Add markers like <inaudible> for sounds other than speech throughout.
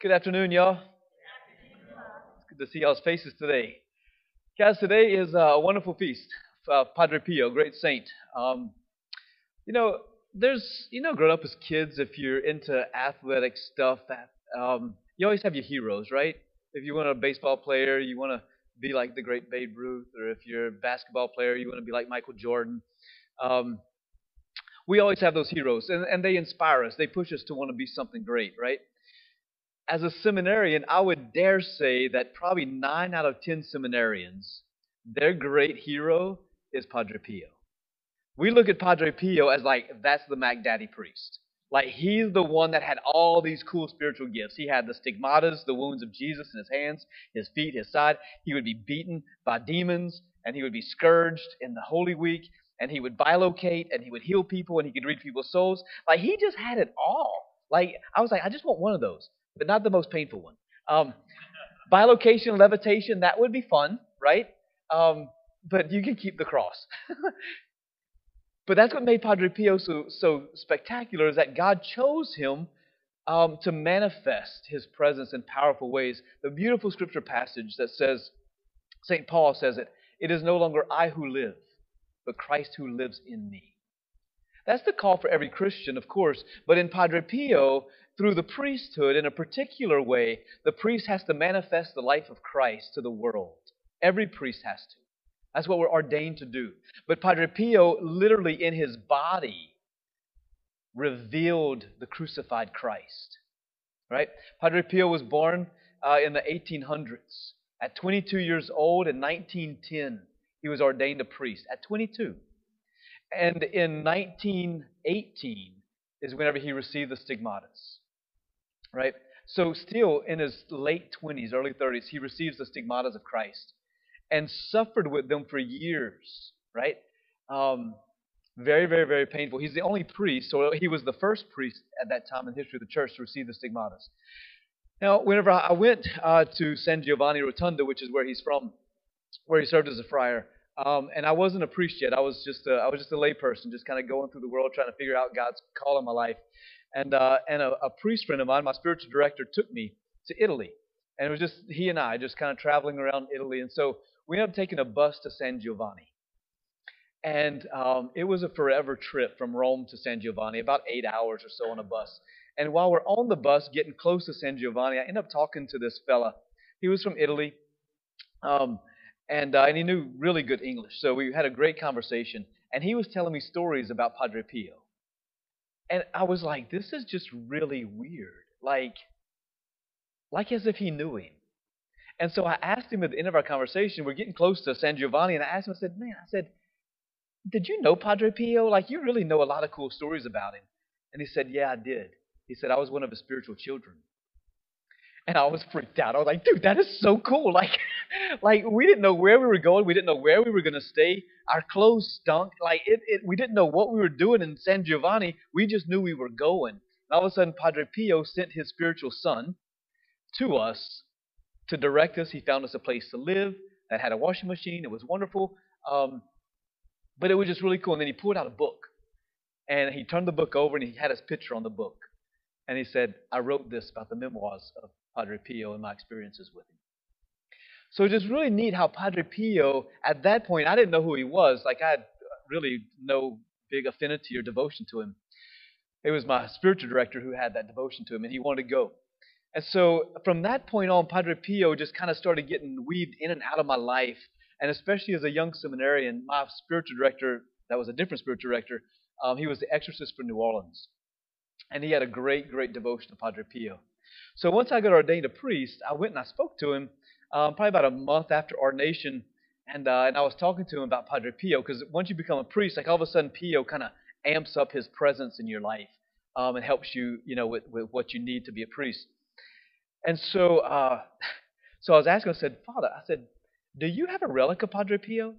Good afternoon, y'all. It's good to see y'all's faces today. Guys, today is a wonderful feast. Uh, Padre Pio, great saint. Um, you know, there's, you know, growing up as kids, if you're into athletic stuff, um, you always have your heroes, right? If you want a baseball player, you want to be like the great Babe Ruth, or if you're a basketball player, you want to be like Michael Jordan. Um, we always have those heroes, and, and they inspire us. They push us to want to be something great, right? As a seminarian, I would dare say that probably nine out of ten seminarians, their great hero is Padre Pio. We look at Padre Pio as like that's the Mac Daddy priest. Like he's the one that had all these cool spiritual gifts. He had the stigmatas, the wounds of Jesus in his hands, his feet, his side. He would be beaten by demons, and he would be scourged in the Holy Week, and he would bilocate, and he would heal people, and he could read people's souls. Like he just had it all. Like I was like, I just want one of those but not the most painful one. Um, bilocation, levitation, that would be fun, right? Um, but you can keep the cross. <laughs> but that's what made Padre Pio so, so spectacular is that God chose him um, to manifest his presence in powerful ways. The beautiful scripture passage that says, St. Paul says it, it is no longer I who live, but Christ who lives in me. That's the call for every Christian, of course. But in Padre Pio, through the priesthood, in a particular way, the priest has to manifest the life of Christ to the world. Every priest has to. That's what we're ordained to do. But Padre Pio, literally in his body, revealed the crucified Christ. Right? Padre Pio was born uh, in the 1800s. At 22 years old in 1910, he was ordained a priest. At 22. And in 1918 is whenever he received the stigmatas. Right? So, still in his late 20s, early 30s, he receives the stigmatas of Christ and suffered with them for years. Right? Um, very, very, very painful. He's the only priest, or he was the first priest at that time in the history of the church to receive the stigmatas. Now, whenever I went uh, to San Giovanni Rotondo, which is where he's from, where he served as a friar, um, and I wasn't a priest yet. I was just a, I was just a layperson, just kind of going through the world trying to figure out God's call in my life. And uh, and a, a priest friend of mine, my spiritual director, took me to Italy, and it was just he and I just kind of traveling around Italy. And so we ended up taking a bus to San Giovanni, and um, it was a forever trip from Rome to San Giovanni, about eight hours or so on a bus. And while we're on the bus getting close to San Giovanni, I end up talking to this fella. He was from Italy. Um, and uh, and he knew really good English. So we had a great conversation, and he was telling me stories about Padre Pio, and I was like, this is just really weird, like like as if he knew him. And so I asked him at the end of our conversation, we're getting close to San Giovanni, and I asked him, I said, man, I said, did you know Padre Pio? Like you really know a lot of cool stories about him. And he said, yeah, I did. He said, I was one of his spiritual children. And I was freaked out. I was like, dude, that is so cool. <laughs> Like, like we didn't know where we were going. We didn't know where we were going to stay. Our clothes stunk. Like it, it, we didn't know what we were doing in San Giovanni. We just knew we were going. And all of a sudden, Padre Pio sent his spiritual son to us to direct us. He found us a place to live that had a washing machine. It was wonderful. Um, but it was just really cool. And then he pulled out a book. And he turned the book over and he had his picture on the book. And he said, I wrote this about the memoirs of Padre Pio and my experiences with him. So it's just really neat how Padre Pio, at that point, I didn't know who he was. Like I had really no big affinity or devotion to him. It was my spiritual director who had that devotion to him, and he wanted to go. And so from that point on, Padre Pio just kind of started getting weaved in and out of my life. And especially as a young seminarian, my spiritual director, that was a different spiritual director, um, he was the exorcist for New Orleans. And he had a great, great devotion to Padre Pio. So once I got ordained a priest, I went and I spoke to him um, probably about a month after ordination, and uh, and I was talking to him about Padre Pio because once you become a priest, like all of a sudden Pio kind of amps up his presence in your life um, and helps you, you know, with, with what you need to be a priest. And so, uh, <laughs> so I was asking, I said, Father, I said, do you have a relic of Padre Pio?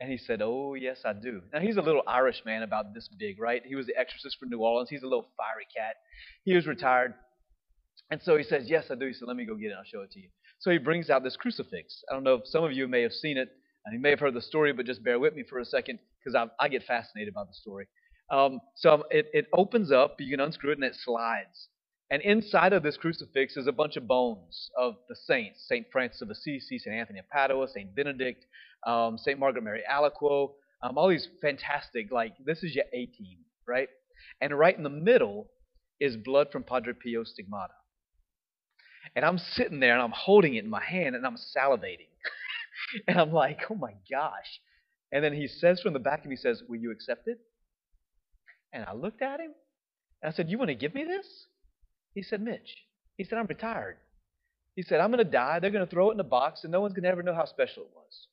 And he said, Oh, yes, I do. Now, he's a little Irish man about this big, right? He was the exorcist for New Orleans. He's a little fiery cat. He was retired. And so he says, Yes, I do. Said, Let me go get it. I'll show it to you. So he brings out this crucifix. I don't know if some of you may have seen it, you may have heard the story, but just bear with me for a second because I, I, get fascinated by the story. Um, so it, it opens up, you can unscrew it, and it slides. And inside of this crucifix is a bunch of bones of the saints St. Francis of Assisi, St. Anthony of Padua, St. Benedict, um, St. Margaret Mary Alacoque, um, all these fantastic, like, this is your A team, right? And right in the middle is blood from Padre Pio Stigmata. And I'm sitting there and I'm holding it in my hand and I'm salivating. <laughs> and I'm like, oh my gosh. And then he says from the back of me, he says, Will you accept it? And I looked at him and I said, You want to give me this? He said, Mitch. He said, I'm retired. He said, I'm going to die. They're going to throw it in a box and no one's going to ever know how special it was.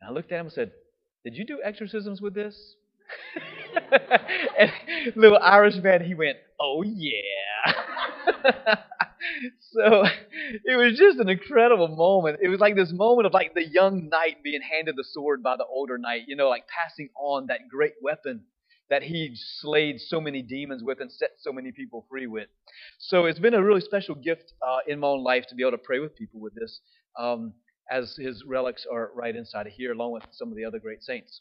And I looked at him and said, Did you do exorcisms with this? <laughs> and little Irish man, he went, Oh yeah. <laughs> <laughs> so it was just an incredible moment. It was like this moment of like the young knight being handed the sword by the older knight, you know, like passing on that great weapon that he slayed so many demons with and set so many people free with. So it's been a really special gift uh, in my own life to be able to pray with people with this, um, as his relics are right inside of here, along with some of the other great saints.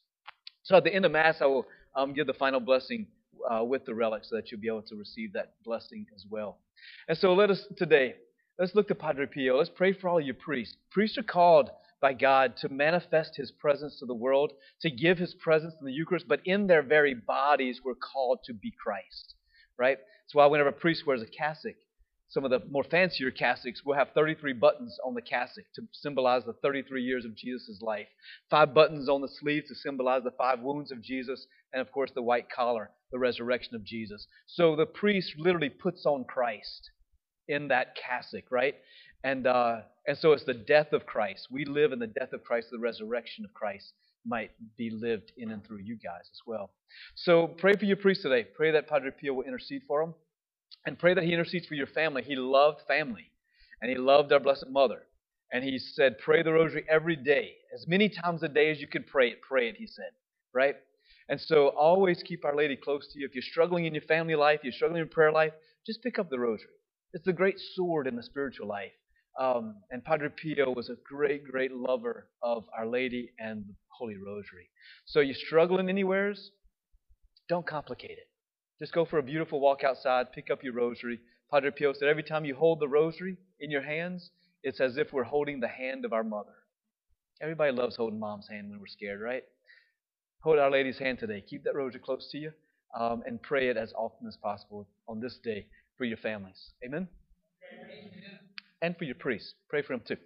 So at the end of Mass, I will um, give the final blessing uh, with the relics so that you'll be able to receive that blessing as well. And so let us today, let's look to Padre Pio. Let's pray for all you priests. Priests are called by God to manifest his presence to the world, to give his presence in the Eucharist, but in their very bodies we're called to be Christ. Right? That's why whenever a priest wears a cassock, some of the more fancier cassocks will have 33 buttons on the cassock to symbolize the 33 years of Jesus' life. Five buttons on the sleeve to symbolize the five wounds of Jesus, and of course the white collar, the resurrection of Jesus. So the priest literally puts on Christ in that cassock, right? And uh, and so it's the death of Christ. We live in the death of Christ, the resurrection of Christ might be lived in and through you guys as well. So pray for your priest today. Pray that Padre Pio will intercede for him. And pray that he intercedes for your family. He loved family. And he loved our Blessed Mother. And he said, pray the rosary every day. As many times a day as you can pray it, pray it, he said. Right? And so always keep Our Lady close to you. If you're struggling in your family life, you're struggling in prayer life, just pick up the rosary. It's the great sword in the spiritual life. Um, and Padre Pio was a great, great lover of Our Lady and the Holy Rosary. So you're struggling anywheres, don't complicate it. Just go for a beautiful walk outside, pick up your rosary. Padre Pio said every time you hold the rosary in your hands, it's as if we're holding the hand of our mother. Everybody loves holding mom's hand when we're scared, right? Hold Our Lady's hand today. Keep that rosary close to you um, and pray it as often as possible on this day for your families. Amen? Amen. And for your priests. Pray for them too.